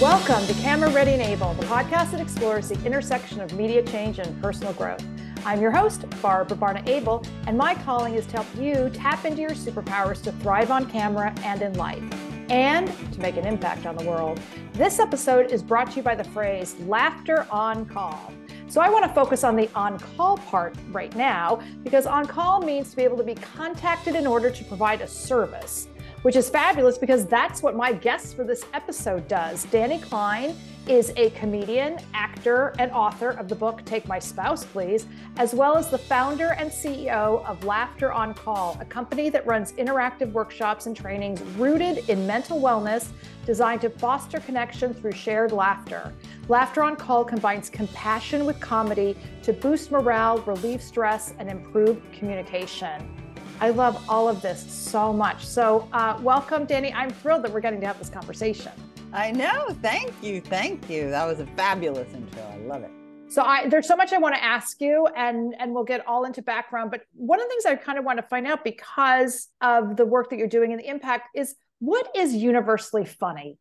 Welcome to Camera Ready and Able, the podcast that explores the intersection of media change and personal growth. I'm your host, Barbara Barna Abel, and my calling is to help you tap into your superpowers to thrive on camera and in life, and to make an impact on the world. This episode is brought to you by the phrase laughter on call. So I want to focus on the on call part right now because on call means to be able to be contacted in order to provide a service which is fabulous because that's what my guest for this episode does. Dani Klein is a comedian, actor, and author of the book Take My Spouse Please, as well as the founder and CEO of Laughter on Call, a company that runs interactive workshops and trainings rooted in mental wellness designed to foster connection through shared laughter. Laughter on Call combines compassion with comedy to boost morale, relieve stress, and improve communication. I love all of this so much. So, uh, welcome, Dani. I'm thrilled that we're getting to have this conversation. I know. Thank you. Thank you. That was a fabulous intro. I love it. So I, there's so much I want to ask you, and and we'll get all into background. But one of the things I kind of want to find out because of the work that you're doing and the impact is what is universally funny.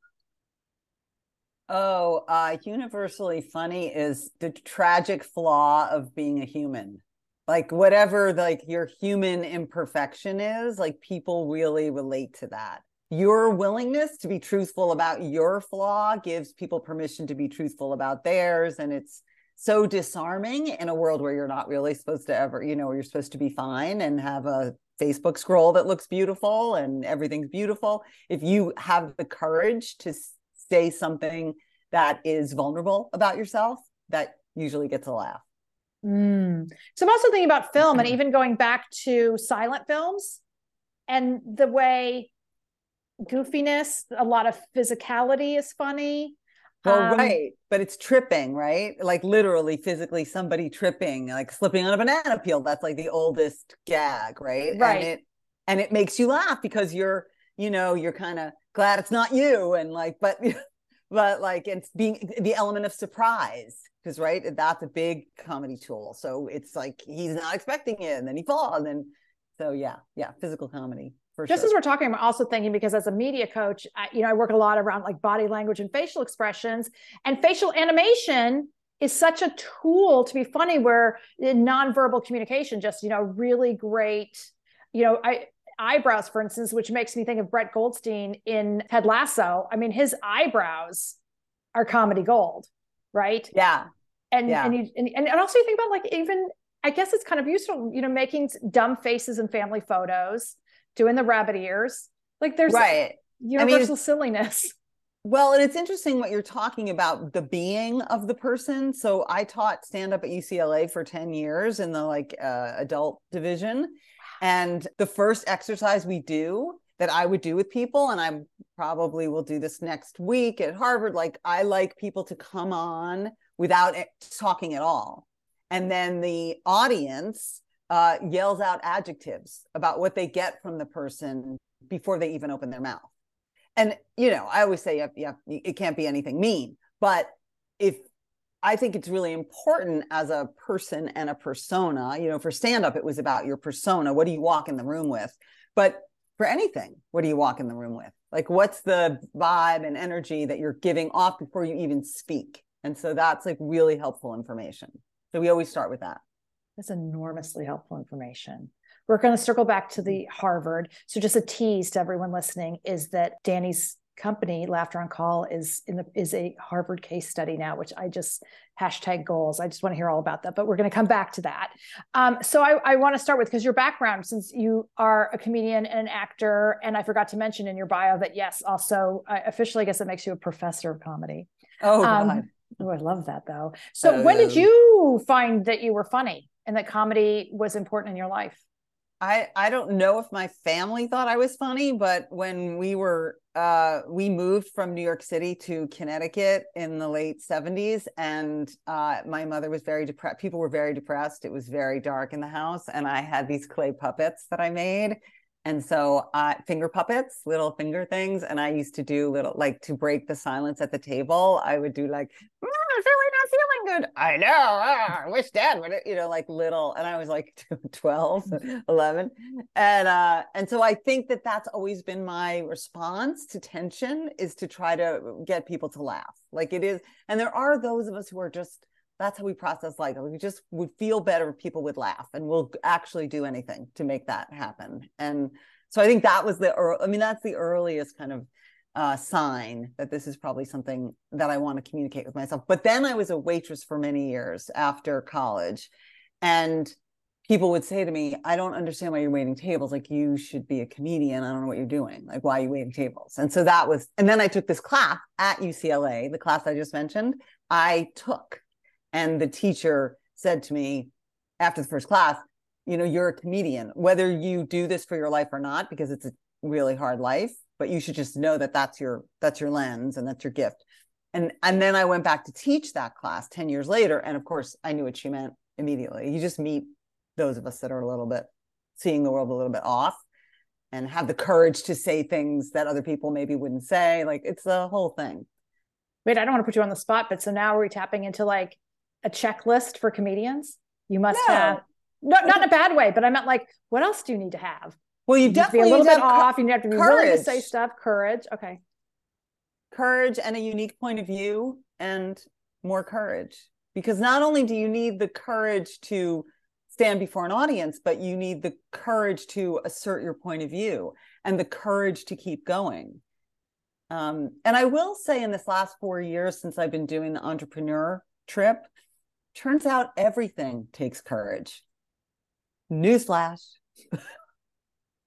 Oh, uh, universally funny is the tragic flaw of being a human like whatever like your human imperfection is like people really relate to that. Your willingness to be truthful about your flaw gives people permission to be truthful about theirs and it's so disarming in a world where you're not really supposed to ever you know you're supposed to be fine and have a facebook scroll that looks beautiful and everything's beautiful. If you have the courage to say something that is vulnerable about yourself that usually gets a laugh Mm. So I'm also thinking about film and even going back to silent films and the way goofiness, a lot of physicality is funny. Well, um, right. But it's tripping, right? Like literally physically somebody tripping, like slipping on a banana peel. That's like the oldest gag, right? Right. And it and it makes you laugh because you're, you know, you're kind of glad it's not you. And like, but but like it's being the element of surprise because right that's a big comedy tool so it's like he's not expecting it and then he falls and then so yeah yeah physical comedy just sure. as we're talking i'm also thinking because as a media coach I, you know i work a lot around like body language and facial expressions and facial animation is such a tool to be funny where in nonverbal communication just you know really great you know i eyebrows, for instance, which makes me think of Brett Goldstein in Ted Lasso. I mean, his eyebrows are comedy gold, right? Yeah. And yeah. and you and, and also you think about like even I guess it's kind of useful, you know, making dumb faces in family photos, doing the rabbit ears. Like there's right. universal I mean, silliness. Well, and it's interesting what you're talking about the being of the person. So I taught stand up at UCLA for 10 years in the like uh, adult division and the first exercise we do that I would do with people, and I probably will do this next week at Harvard, like I like people to come on without talking at all. And then the audience uh, yells out adjectives about what they get from the person before they even open their mouth. And, you know, I always say, yeah, yeah, it can't be anything mean. But if I think it's really important as a person and a persona. You know, for stand up, it was about your persona. What do you walk in the room with? But for anything, what do you walk in the room with? Like, what's the vibe and energy that you're giving off before you even speak? And so that's like really helpful information. So we always start with that. That's enormously helpful information. We're going to circle back to the Harvard. So, just a tease to everyone listening is that Dani's company laughter on call is in the is a harvard case study now which i just hashtag goals i just want to hear all about that but we're going to come back to that um, so i, I want to start with because your background since you are a comedian and an actor and i forgot to mention in your bio that yes also I officially i guess it makes you a professor of comedy oh um, God. Oh i love that though so uh, when did you find that you were funny and that comedy was important in your life I I don't know if my family thought I was funny, but when we were uh, we moved from New York City to Connecticut in the late 70s and uh, my mother was very depressed. People were very depressed. It was very dark in the house and I had these clay puppets that I made. And so uh, finger puppets, little finger things. And I used to do little, like to break the silence at the table. I would do like, I'm really not feeling good. I know. Ah, I wish dad would, you know, like little. And I was like 12, 11. And, uh, and so I think that that's always been my response to tension is to try to get people to laugh. Like it is. And there are those of us who are just, that's how we process life. We just would feel better if people would laugh and we'll actually do anything to make that happen. And so I think that was the, I mean, that's the earliest kind of uh, sign that this is probably something that I want to communicate with myself. But then I was a waitress for many years after college. And people would say to me, I don't understand why you're waiting tables. Like, you should be a comedian. I don't know what you're doing. Like, why are you waiting tables? And so that was, and then I took this class at UCLA, the class I just mentioned, I took. And the teacher said to me after the first class, you know, you're a comedian, whether you do this for your life or not, because it's a really hard life but you should just know that that's your that's your lens and that's your gift. And and then i went back to teach that class 10 years later. And of course i knew what she meant immediately. You just meet those of us that are a little bit seeing the world a little bit off and have the courage to say things that other people maybe wouldn't say. Like it's the whole thing. Wait i don't want to put you on the spot but so now we're tapping into like a checklist for comedians you must no. have not not in a bad way but i meant like what else do you need to have well, you, you definitely be a little bit off. You have to be courage. willing to say stuff. Courage. Okay. Courage and a unique point of view, and more courage. Because not only do you need the courage to stand before an audience, but you need the courage to assert your point of view and the courage to keep going. Um, and I will say, in this last four years since I've been doing the entrepreneur trip, turns out everything takes courage. Newsflash.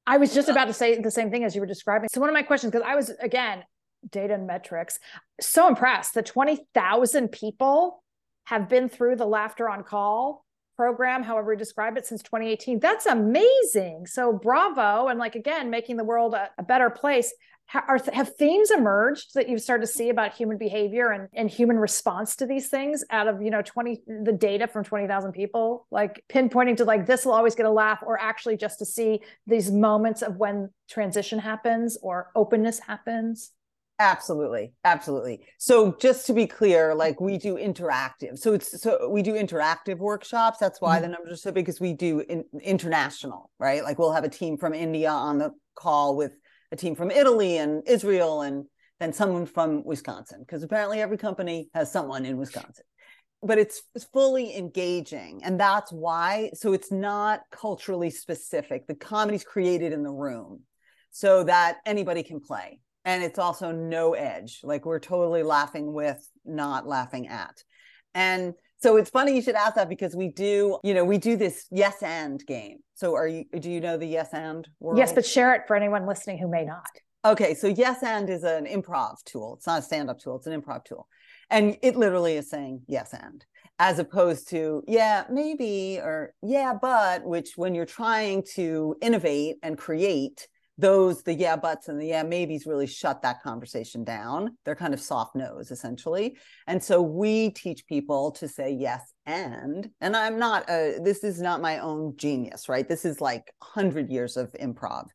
I was just about to say the same thing as you were describing. So one of my questions, because I was again data and metrics, so impressed that twenty thousand people have been through the Laughter on Call program, however you describe it, since 2018. That's amazing. So bravo, and like again, making the world a, a better place are, have themes emerged that you've started to see about human behavior and, and human response to these things out of you know 20 the data from 20,000 people? Like pinpointing to like this will always get a laugh or actually just to see these moments of when transition happens or openness happens? Absolutely. Absolutely. So just to be clear like we do interactive. So it's so we do interactive workshops. That's why mm-hmm. the numbers are so big because we do in, international right? Like we'll have a team from india on the call with a team from Italy and Israel and then someone from Wisconsin, because apparently every company has someone in Wisconsin. But it's, it's fully engaging. And that's why. So it's not culturally specific. The comedy's created in the room so that anybody can play. And it's also no edge. Like we're totally laughing with, not laughing at. And so it's funny you should ask that because we do, you know, we do this yes and game. So are you do you know the yes and world? Yes, but share it for anyone listening who may not. Okay, so yes and is an improv tool. It's not a stand-up tool, it's an improv tool. And it literally is saying yes and as opposed to yeah, maybe or yeah, but which when you're trying to innovate and create those the yeah buts and the yeah maybes really shut that conversation down. They're kind of soft no's essentially. And so we teach people to say yes and and i'm not a this is not my own genius right? This is like 100 years of improv.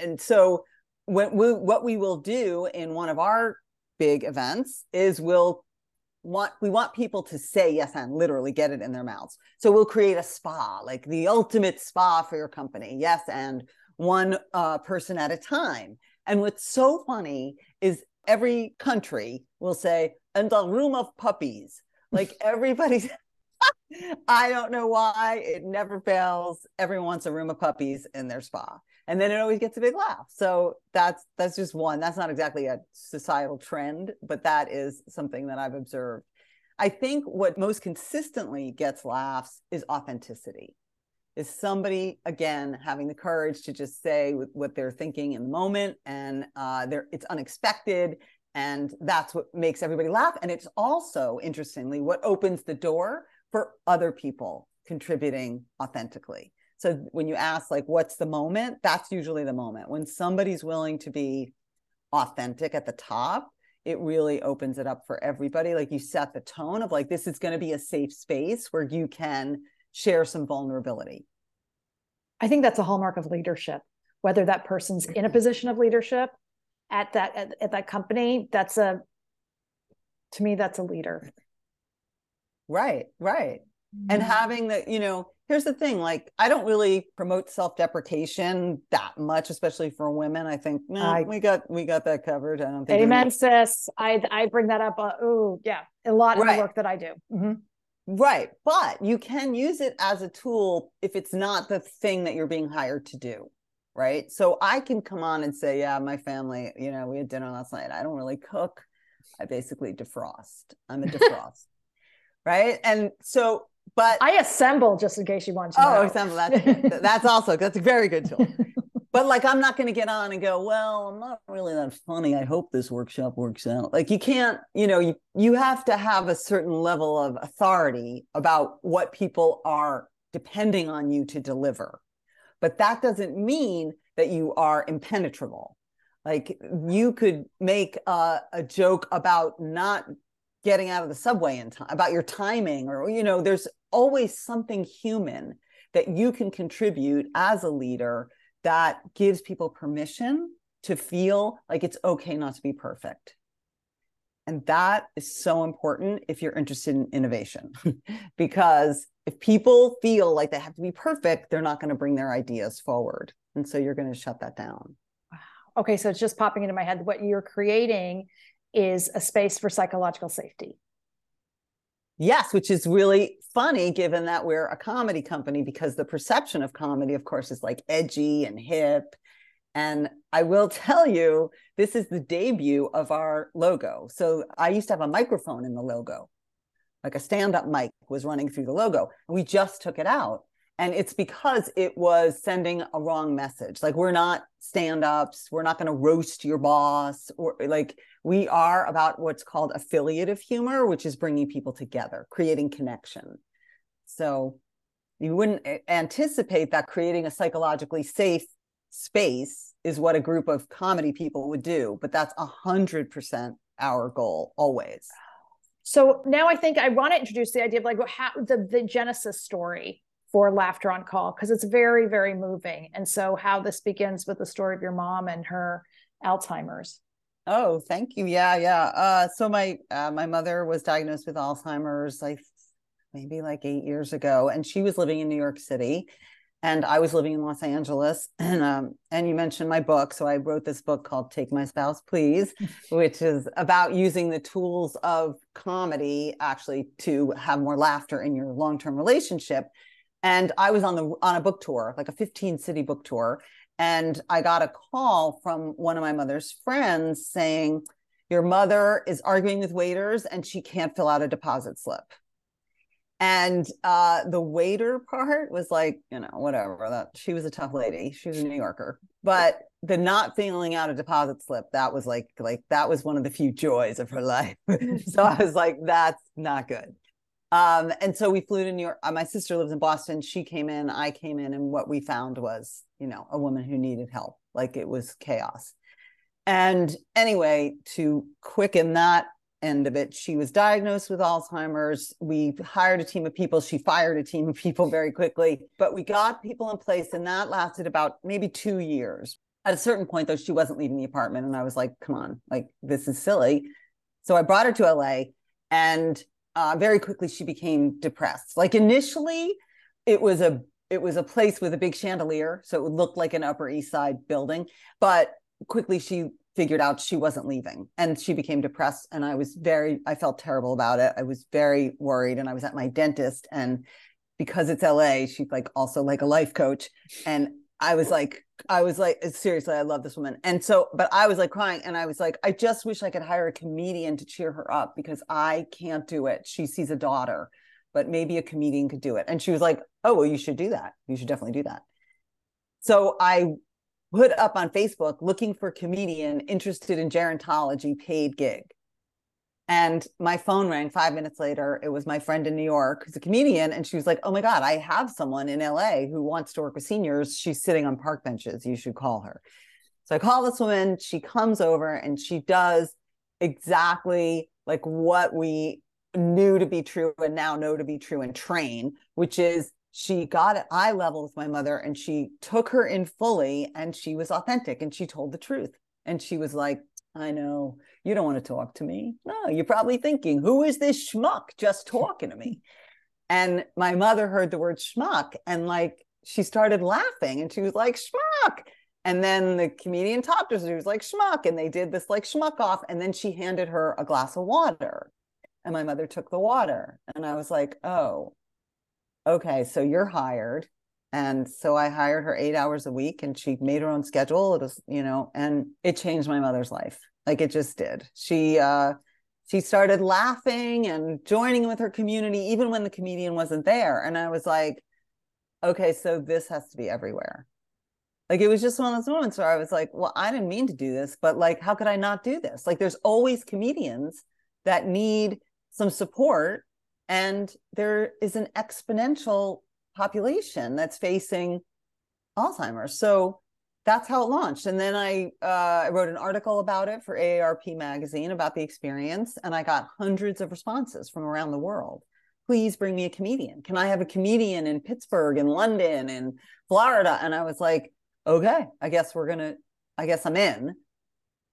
And so what we, what we will do in one of our big events is we'll want we want people to say yes and literally get it in their mouths. So we'll create a spa like the ultimate spa for your company yes and one uh, person at a time. And what's so funny is every country will say, and a room of puppies. Like everybody's, I don't know why it never fails. Everyone wants a room of puppies in their spa. And then it always gets a big laugh. So that's that's just one. That's not exactly a societal trend, but that is something that I've observed. I think what most consistently gets laughs is authenticity is somebody again having the courage to just say what they're thinking in the moment and uh, it's unexpected and that's what makes everybody laugh. And it's also interestingly what opens the door for other people contributing authentically. So when you ask like what's the moment that's usually the moment. When somebody's willing to be authentic at the top it really opens it up for everybody. Like you set the tone of like this is going to be a safe space where you can share some vulnerability. I think that's a hallmark of leadership, whether that person's in a position of leadership at that at, at that company, that's a to me that's a leader. right right mm-hmm. and having the you know here's the thing like i don't really promote self-deprecation that much especially for women i think I, we got we got that covered i don't think amen sis i i bring that up uh, oh yeah a lot right. of the work that i do mm-hmm. Right but you can use it as a tool if it's not the thing that you're being hired to do right so i can come on and say yeah my family you know we had dinner last night i don't really cook i basically defrost i'm a defrost right and so but I assemble just in case you want to. Oh, know. assemble. That's that's also that's a very good tool. but like, I'm not going to get on and go. Well, I'm not really that funny. I hope this workshop works out. Like, you can't. You know, you you have to have a certain level of authority about what people are depending on you to deliver. But that doesn't mean that you are impenetrable. Like you could make a, a joke about not getting out of the subway in time about your timing or you know there's always something human that you can contribute as a leader that gives people permission to feel like it's okay not to be perfect. And that is so important if you're interested in innovation. Because if people feel like they have to be perfect they're not going to bring their ideas forward. And so you're going to shut that down. Okay so it's just popping into my head. What you're creating is a space for psychological safety. Yes, which is really funny given that we're a comedy company because the perception of comedy, of course, is like edgy and hip. And I will tell you, this is the debut of our logo. So I used to have a microphone in the logo, like a stand up mic was running through the logo. And we just took it out and it's because it was sending a wrong message. Like we're not stand-ups. We're not going to roast your boss or like we are about what's called affiliative humor which is bringing people together creating connection. So you wouldn't eh, anticipate that creating a psychologically safe space is what a group of comedy people would do but that's a hundred percent our goal always. So now i think i want to introduce the idea of like how the, the genesis story for laughter on call because it's very very moving. And so how this begins with the story of your mom and her alzheimer's. Oh thank you. Yeah yeah. Uh, so my uh, my mother was diagnosed with alzheimer's like maybe like eight years ago and she was living in new york city and i was living in los angeles. And um and you mentioned my book so i wrote this book called take my spouse please which is about using the tools of comedy actually to have more laughter in your long-term relationship and I was on the on a book tour, like a 15 city book tour, and I got a call from one of my mother's friends saying, "Your mother is arguing with waiters and she can't fill out a deposit slip." And uh, the waiter part was like, you know, whatever. That she was a tough lady. She was a New Yorker, but the not filling out a deposit slip that was like like that was one of the few joys of her life. so I was like, that's not good. Um, and so we flew to New York. Uh, my sister lives in Boston. She came in, I came in, and what we found was, you know, a woman who needed help. Like it was chaos. And anyway, to quicken that end of it, she was diagnosed with Alzheimer's. We hired a team of people. She fired a team of people very quickly, but we got people in place, and that lasted about maybe two years. At a certain point, though, she wasn't leaving the apartment. And I was like, come on, like, this is silly. So I brought her to LA and uh, very quickly she became depressed. Like initially, it was a it was a place with a big chandelier, so it would look like an Upper East Side building. But quickly she figured out she wasn't leaving, and she became depressed. And I was very, I felt terrible about it. I was very worried, and I was at my dentist, and because it's LA, she's like also like a life coach, and I was like, I was like, seriously, I love this woman. And so, but I was like crying and I was like, I just wish I could hire a comedian to cheer her up because I can't do it. She sees a daughter, but maybe a comedian could do it. And she was like, Oh, well, you should do that. You should definitely do that. So I put up on Facebook looking for comedian interested in gerontology paid gig. And my phone rang five minutes later. It was my friend in New York who's a comedian. And she was like, Oh my God, I have someone in LA who wants to work with seniors. She's sitting on park benches. You should call her. So I call this woman. She comes over and she does exactly like what we knew to be true and now know to be true and train, which is she got at eye level with my mother and she took her in fully and she was authentic and she told the truth. And she was like, I know. You don't want to talk to me. No, you're probably thinking, who is this schmuck just talking to me? And my mother heard the word schmuck and like she started laughing and she was like, schmuck. And then the comedian talked to her. She was like, schmuck. And they did this like schmuck off. And then she handed her a glass of water. And my mother took the water. And I was like, oh, okay. So you're hired. And so I hired her eight hours a week and she made her own schedule. It was, you know, and it changed my mother's life. Like it just did. She, uh, she started laughing and joining with her community, even when the comedian wasn't there. And I was like, okay, so this has to be everywhere. Like it was just one of those moments where I was like, well, I didn't mean to do this, but like, how could I not do this? Like, there's always comedians that need some support. And there is an exponential population that's facing Alzheimer's. So that's how it launched. And then I, uh, wrote an article about it for AARP magazine about the experience, and I got hundreds of responses from around the world. Please bring me a comedian. Can I have a comedian in Pittsburgh, in London, in Florida? And I was like, okay, I guess we're gonna, I guess I'm in.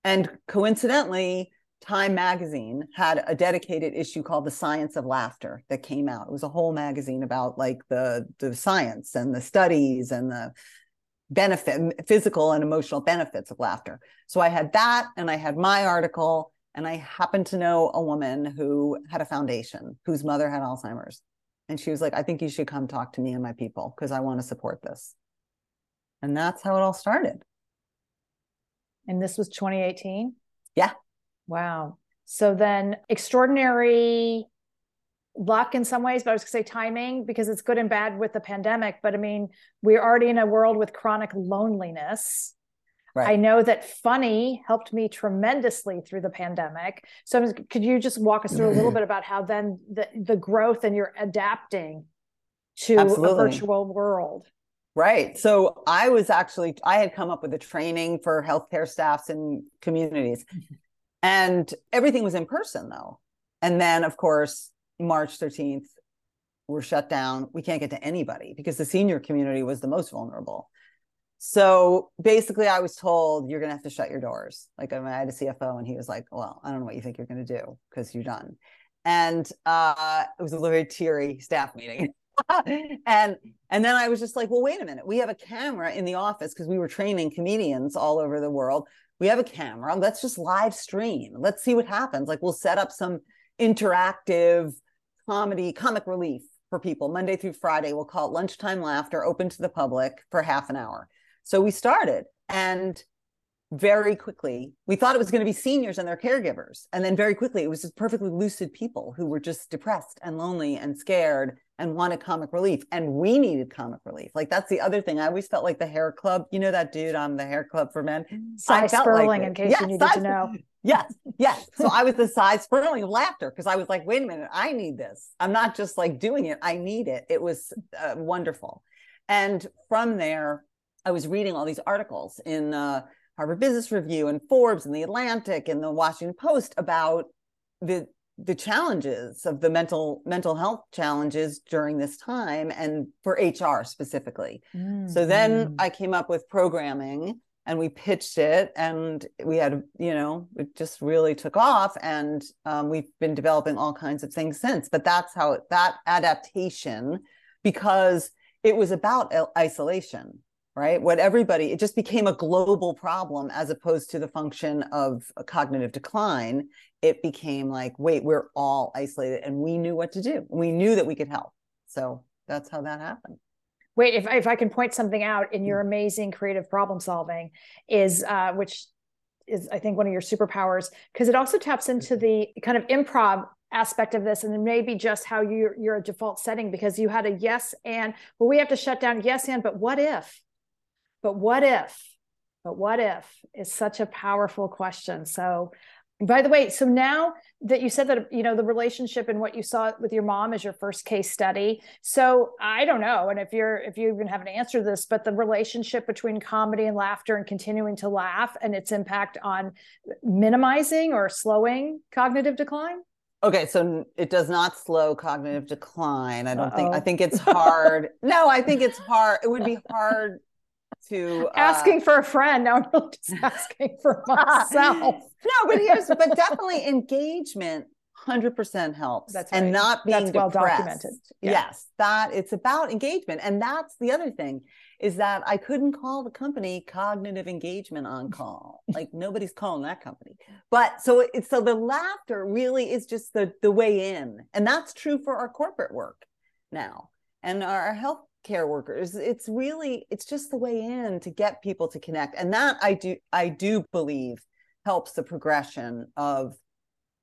And coincidentally, Time magazine had a dedicated issue called The Science of Laughter that came out. It was a whole magazine about like the the science and the studies and the benefit, physical and emotional benefits of laughter. So I had that and I had my article. And I happened to know a woman who had a foundation whose mother had Alzheimer's. And she was like, I think you should come talk to me and my people because I want to support this. And that's how it all started. And this was 2018? Yeah. Wow. So then extraordinary luck in some ways, but I was going to say timing because it's good and bad with the pandemic. But I mean, we're already in a world with chronic loneliness. Right. I know that funny helped me tremendously through the pandemic. So, could you just walk us through a little bit about how then the, the growth and you're adapting to Absolutely. a virtual world? Right. So, I was actually, I had come up with a training for healthcare staffs and communities, mm-hmm. and everything was in person though. And then, of course, March 13th, we're shut down. We can't get to anybody because the senior community was the most vulnerable. So basically, I was told you're going to have to shut your doors. Like I, had a CFO, and he was like, "Well, I don't know what you think you're going to do because you're done." And uh, it was a very teary staff meeting. and and then I was just like, "Well, wait a minute. We have a camera in the office because we were training comedians all over the world. We have a camera. Let's just live stream. Let's see what happens. Like we'll set up some interactive comedy, comic relief for people Monday through Friday. We'll call it lunchtime laughter, open to the public for half an hour. So we started and very quickly we thought it was going to be seniors and their caregivers and then very quickly it was just perfectly lucid people who were just depressed and lonely and scared and wanted comic relief and we needed comic relief. Like that's the other thing. I always felt like the hair club you know that dude on the hair club for men? Cy Sperling like in case you needed to know. yes yes. So i was the Cy Sperling of laughter because i was like wait a minute i need this. I'm not just like doing it i need it. It was uh, wonderful. And from there i was reading all these articles in uh, Harvard Business Review and Forbes and the Atlantic and the Washington Post about the the challenges of the mental mental health challenges during this time and for HR specifically. Mm-hmm. So then mm. I came up with programming and we pitched it and we had you know it just really took off and um, we've been developing all kinds of things since but that's how it, that adaptation because it was about isolation right? What everybody, it just became a global problem as opposed to the function of a cognitive decline. It became like, wait, we're all isolated and we knew what to do. We knew that we could help. So that's how that happened. Wait, if, if I can point something out in your mm. amazing creative problem solving is, uh, which is I think one of your superpowers, because it also taps into the kind of improv aspect of this and maybe just how you're, you're a default setting because you had a yes and well we have to shut down yes and but what if but what if? But what if is such a powerful question. So, by the way, so now that you said that you know the relationship and what you saw with your mom is your first case study. So I don't know, and if you're if you even have an answer to this, but the relationship between comedy and laughter and continuing to laugh and its impact on minimizing or slowing cognitive decline. Okay, so it does not slow cognitive decline. I don't Uh-oh. think. I think it's hard. no, I think it's hard. It would be hard to uh, asking for a friend. Now I'm just asking for myself. no, but here's but definitely engagement 100% helps That's and not being That's well depressed. documented. Yeah. Yes, that it's about engagement. And that's the other thing is that I couldn't call the company cognitive engagement on call. like nobody's calling that company. But so it's so the laughter really is just the the way in. And that's true for our corporate work now and our healthcare workers. It's really it's just the way in to get people to connect. And that I do I do believe helps the progression of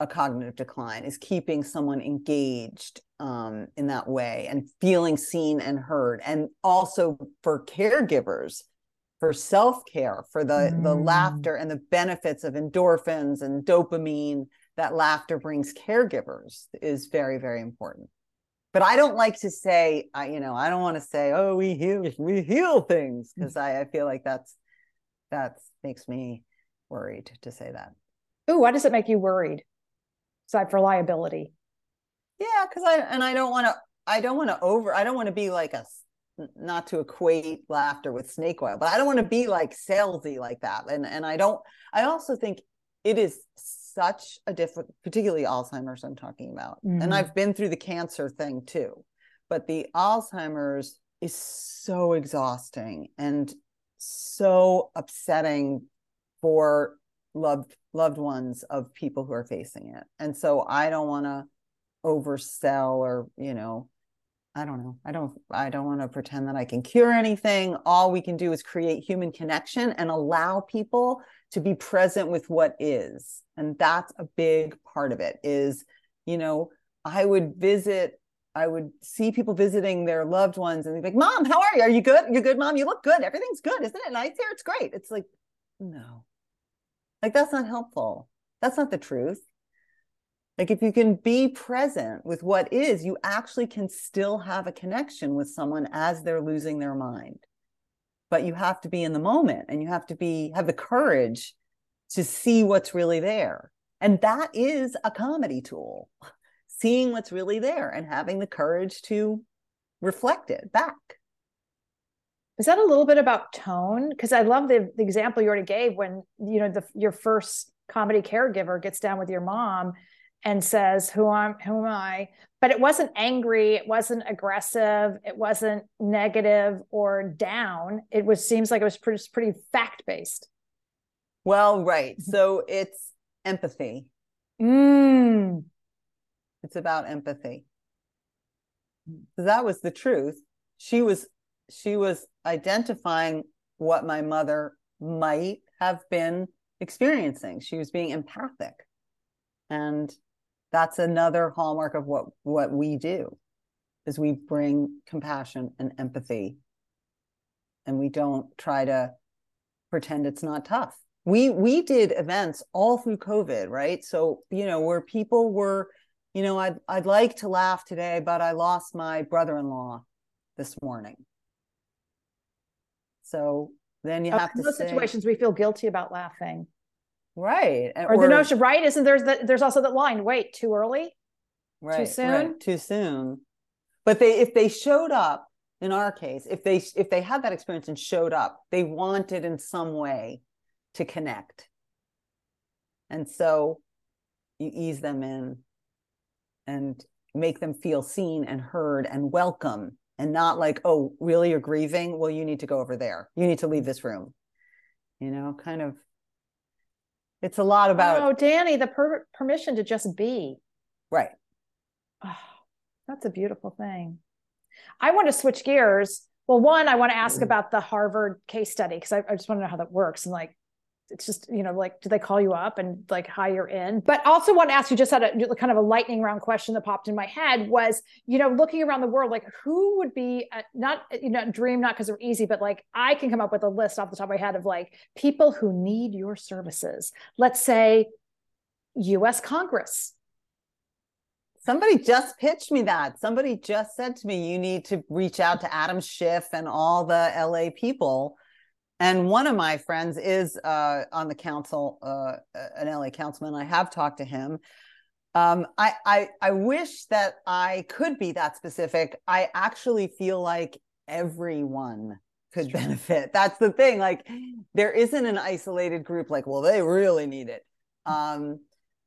a cognitive decline is keeping someone engaged um, in that way and feeling seen and heard and also for caregivers for self-care for the the Mm. laughter and the benefits of endorphins and dopamine that laughter brings caregivers is very very important but i don't like to say i you know i don't want to say oh we heal we heal things mm. because I, I feel like that's that makes me worried to say that Ooh, why does it make you worried? Aside for liability. Yeah, because I and I don't want to. I don't want to over. I don't want to be like a, not to equate laughter with snake oil, but I don't want to be like salesy like that. And and I don't. I also think it is such a different, particularly Alzheimer's. I'm talking about, Mhm. and I've been through the cancer thing too, but the Alzheimer's is so exhausting and so upsetting for loved loved ones of people who are facing it. And so I don't want to oversell or, you know, I don't know. I don't I don't want to pretend that I can cure anything. All we can do is create human connection and allow people to be present with what is. And that's a big part of it is, you know, I would visit I would see people visiting their loved ones and they'd be like, Mom, how are you? Are you good? You're good, Mom. You look good. Everything's good. Isn't it nice here? It's great. It's like, no. Like, that's not helpful. That's not the truth. Like, if you can be present with what is, you actually can still have a connection with someone as they're losing their mind. But you have to be in the moment and you have to be, have the courage to see what's really there. And that is a comedy tool seeing what's really there and having the courage to reflect it back. Is that a little bit about tone? Because I love the, the example you already gave when you know the your first comedy caregiver gets down with your mom and says, "Who am who am I?" But it wasn't angry, it wasn't aggressive, it wasn't negative or down. It was seems like it was pretty pretty fact based. Well, right. So it's empathy. Mm. It's about empathy. So that was the truth. She was she was identifying what my mother might have been experiencing. She was being empathic. And that's another hallmark of what what we do is we bring compassion and empathy and we don't try to pretend it's not tough. We we did events all through COVID, right? So, you know, where people were you know, I'd I'd like to laugh today, but I lost my brother-in-law this morning. So then you Oh, have to those say, situations we feel guilty about laughing. Right, and- Or, the notion, right? Isn't there's the, there's also that line, wait, too early? right, Too soon? right, too soon. But they if they showed up in our case, if they if they had that experience and showed up, they wanted in some way to connect. And so you ease them in and make them feel seen and heard and welcome and not like, oh, really you're grieving? Well, you need to go over there. You need to leave this room. You know, kind of it's a lot about oh, Dani, the per- permission to just be. right. Oh, that's a beautiful thing. I want to switch gears. Well, one, I want to ask Mm. about the Harvard case study because I, I just want to know how that works. And like, it's just, you know, like, do they call you up and like hire in? But also want to ask you just had a kind of a lightning round question that popped in my head was, you know, looking around the world, like who would be a, not, you know, dream, not because they're easy, but like I can come up with a list off the top of my head of like people who need your services. Let's say US Congress. Somebody just pitched me that. Somebody just said to me, you need to reach out to Adam Schiff and all the LA people. And one of my friends is uh, on the council, uh, an LA councilman. I have talked to him. Um, I, I I wish that I could be that specific. I actually feel like everyone could benefit. That's the thing. Like there isn't an isolated group like, well, they really need it. Um,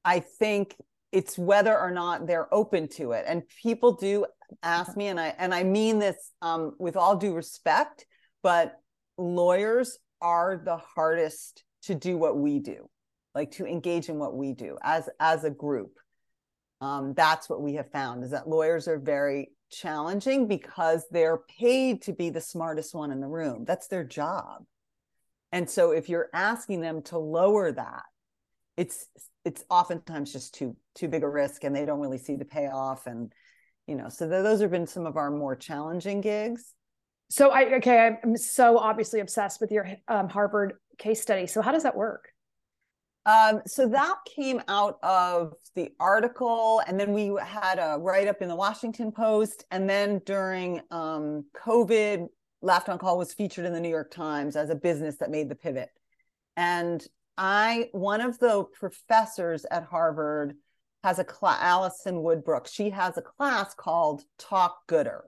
I think it's whether or not they're open to it. And people do ask me, and I and I mean this um, with all due respect, but lawyers are the hardest to do what we do, like to engage in what we do as as a group. Um, that's what we have found is that lawyers are very challenging because they're paid to be the smartest one in the room. That's their job. And so if you're asking them to lower that, it's it's oftentimes just too too big a risk and they don't really see the payoff and you know so th- those have been some of our more challenging gigs so i okay i'm so obviously obsessed with your um, harvard case study so how does that work um, so that came out of the article and then we had a write up in the washington post and then during um, covid laughter on call was featured in the new york times as a business that made the pivot and I one of the professors at Harvard has a class, Alison Wood Brooks. She has a class called Talk Gooder.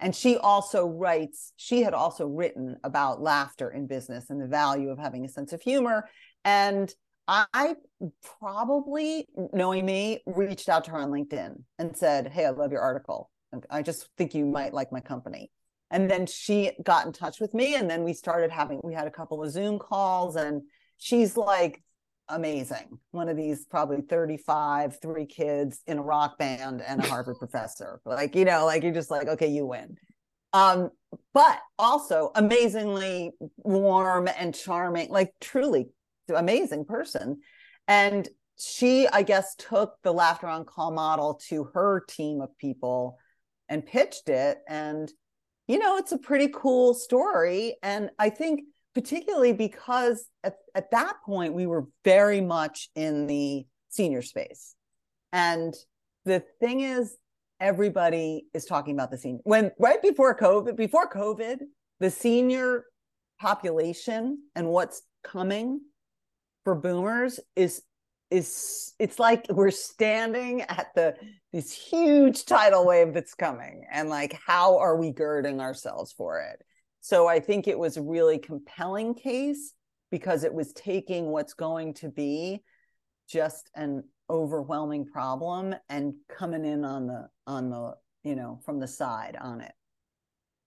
And she also writes, she had also written about laughter in business and the value of having a sense of humor. And I probably, knowing me, reached out to her on LinkedIn and said, Hey, I love your article. I just think you might like my company. And then she got in touch with me. And then we started having, we had a couple of Zoom calls and she's like amazing. One of these probably 35, three kids in a rock band and a Harvard professor. Like, you know, like you're just like, okay, you win. Um, but also amazingly warm and charming, like truly amazing person. And she, I guess, took the laughter on call model to her team of people and pitched it. And, you know, it's a pretty cool story. And I think particularly because at, at that point we were very much in the senior space. And the thing is, everybody is talking about the senior. When right before COVID, before COVID, the senior population and what's coming for boomers is is it's like we're standing at the this huge tidal wave that's coming and like how are we girding ourselves for it so I think it was a really compelling case because it was taking what's going to be just an overwhelming problem and coming in on the on the you know from the side on it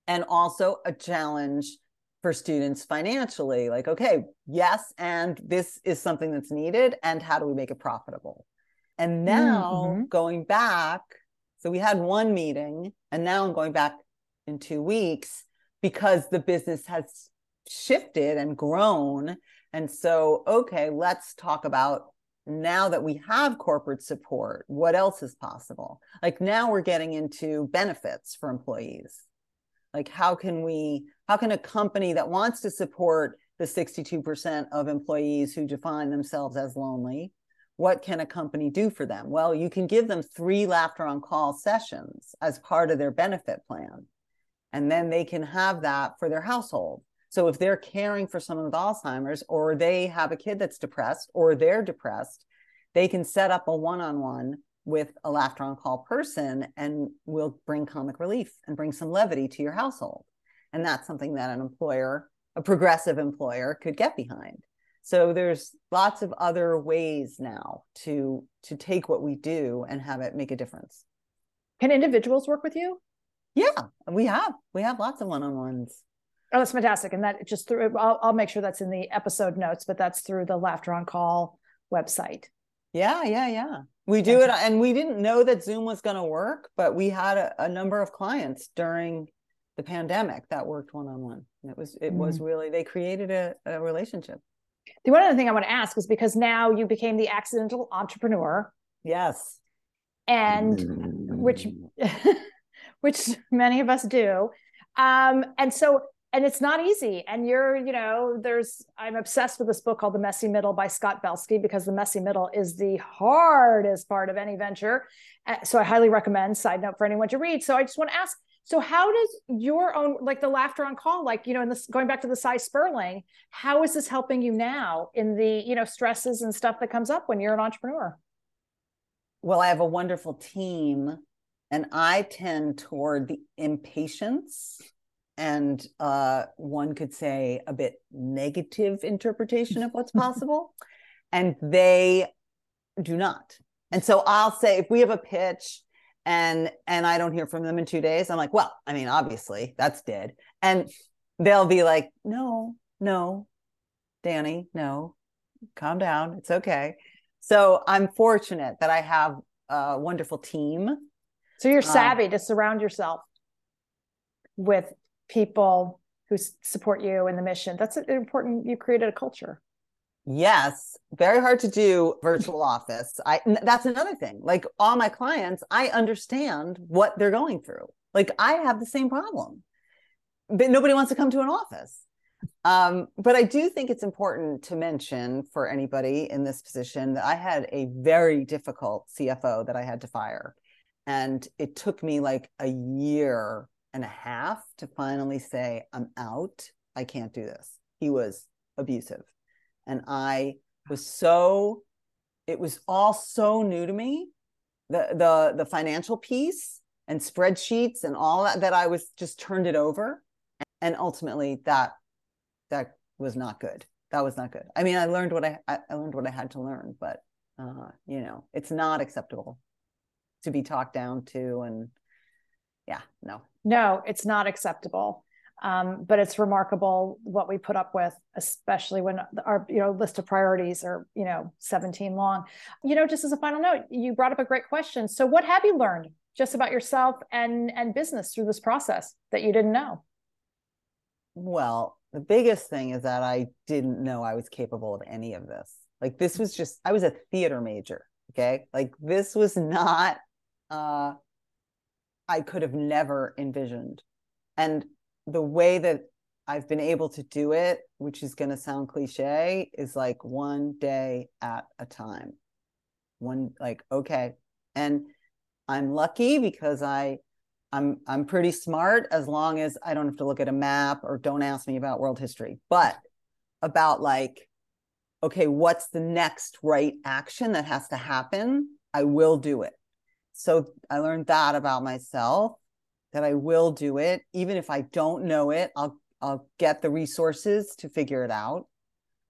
and also a challenge for students financially like okay yes and this is something that's needed and how do we make it profitable and now mm-hmm. going back so we had one meeting and now i'm going back in two weeks because the business has shifted and grown. And so, okay, let's talk about now that we have corporate support, what else is possible? Like now we're getting into benefits for employees. Like how can we, how can a company that wants to support the 62% of employees who define themselves as lonely, what can a company do for them? Well, you can give them three laughter on call sessions as part of their benefit plan and then they can have that for their household. So if they're caring for someone with Alzheimer's or they have a kid that's depressed or they're depressed, they can set up a one-on-one with a laughter on call person and will bring comic relief and bring some levity to your household. And that's something that an employer, a progressive employer could get behind. So there's lots of other ways now to to take what we do and have it make a difference. Can individuals work with you? Yeah, we have. We have lots of one-on-ones. Oh, that's fantastic. And that just through I'll, I'll make sure that's in the episode notes, but that's through the Laughter on Call website. Yeah, yeah, yeah. We do it and we didn't know that Zoom was going to work, but we had a, a, number of clients during the pandemic that worked one-on-one. It was it mm. was really they created a, a relationship. The one other thing I want to ask is because now you became the accidental entrepreneur. Yes. And which which many of us do. Um, and so, and it's not easy. And you're, you know, there's, I'm obsessed with this book called The Messy Middle by Scott Belsky because the messy middle is the hardest part of any venture. Uh, so I highly recommend, side note for anyone to read. So I just want to ask, so how does your own, like the laughter on call, like, you know, in this, going back to the Cy Sperling, how is this helping you now in the, you know, stresses and stuff that comes up when you're an entrepreneur? Well, I have a wonderful team and I tend toward the impatience and uh, one could say a bit negative interpretation of what's possible. and they do not. And so I'll say if we have a pitch and and I don't hear from them in 2 days, I'm like, well, I mean, obviously that's dead. And they'll be like, "No, no. Dani, no. Calm down. It's okay." So I'm fortunate that I have a wonderful team. So you're savvy um, to surround yourself with people who support you in the mission. That's important. You created a culture. Yes, very hard to do virtual office. I that's another thing. Like all my clients, I understand what they're going through. Like I have the same problem. But nobody wants to come to an office. Um, but I do think it's important to mention for anybody in this position that I had a very difficult CFO that I had to fire. And it took me like a year and a half to finally say, I'm out. I can't do this. He was abusive. And I was so, it was all so new to me. The the the financial piece and spreadsheets and all that that I was just turned it over. And ultimately that that was not good. That was not good. I mean, I learned what I I learned what I had to learn, but uh, you know, it's not acceptable to be talked down to and yeah, no. No, it's not acceptable. Um, but it's remarkable what we put up with, especially when our you know list of priorities are you know 17 long. You know, just as a final note, you brought up a great question. So, what have you learned just about yourself and and business through this process that you didn't know? Well, the biggest thing is that I didn't know I was capable of any of this. Like this was just I was a theater major. Okay, like this was not. Uh I could have never envisioned. And the way that I've been able to do it, which is going to sound cliche, is like one day at a time. One like okay. And I'm lucky because I I'm I'm pretty smart as long as I don't have to look at a map or don't ask me about world history. But about like okay, what's the next right action that has to happen? I will do it so I learned that about myself that I will do it even if I don't know it. I'll I'll get the resources to figure it out.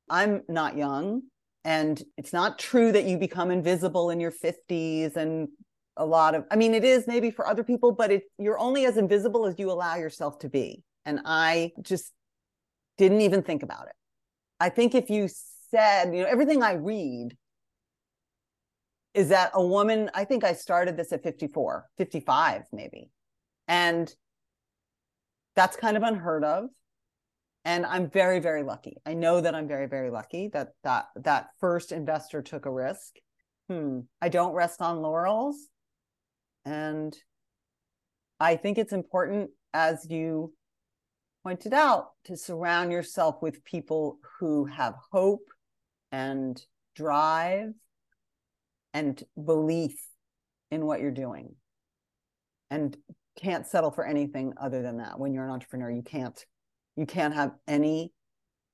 I'm not young and it's not true that you become invisible in your 50s and a lot of I mean it is maybe for other people but it you're only as invisible as you allow yourself to be. And I just didn't even think about it. I think if you said, you know, everything I read is that a woman, I think I started this at 54, 55 maybe. And that's kind of unheard of. And I'm very, very lucky. I know that I'm very, very lucky that that that first investor took a risk. Hmm. I don't rest on laurels. And I think it's important, as you pointed out, to surround yourself with people who have hope and drive and belief in what you're doing. And can't settle for anything other than that. When you're an entrepreneur you can't you can't have any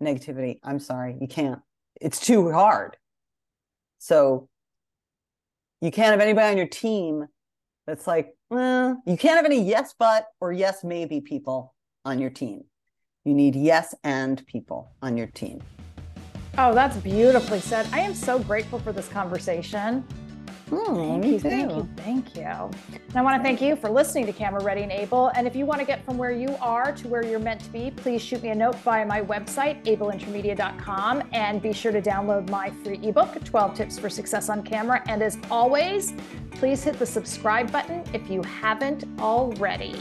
negativity. I'm sorry you can't. It's too hard. So you can't have anybody on your team that's like well you can't have any yes but or yes maybe people on your team. You need yes and people on your team Oh, that's beautifully said. I am so grateful for this conversation. Hmm, thank you, too. thank you, thank you. And I want to thank you for listening to Camera Ready and Able. And if you want to get from where you are to where you're meant to be, please shoot me a note via my website, ableintermedia.com, and be sure to download my free ebook, 12 Tips for Success on Camera. And as always, please hit the subscribe button if you haven't already.